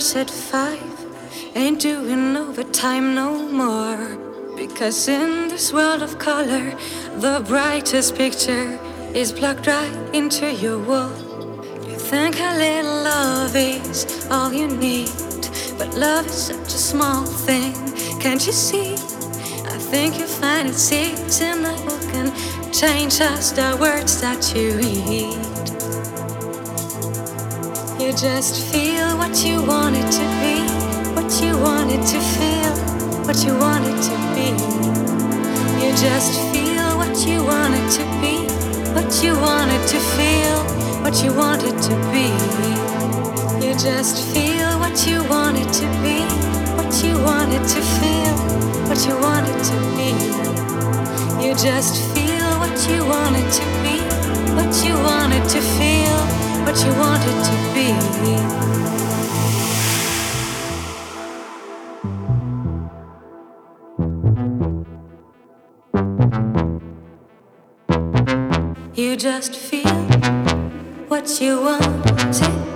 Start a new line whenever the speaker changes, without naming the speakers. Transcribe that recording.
at five. Ain't doing overtime no more. Because in this world of color, the brightest picture is plugged right into your wall. You think a little love is all you need, but love is such a small thing. Can't you see? I think you find it seeds in the book and change just the words that you read. You just feel what you want it to be, what you want it to feel, what you want it to be. You just feel what you want it to be, what you want it to feel, what you want it to be. You just feel what you want it to be, what you want it to feel, what you want it to be. You just feel what you want it to be, what you want it to feel, what you wanted to be. You just feel what you want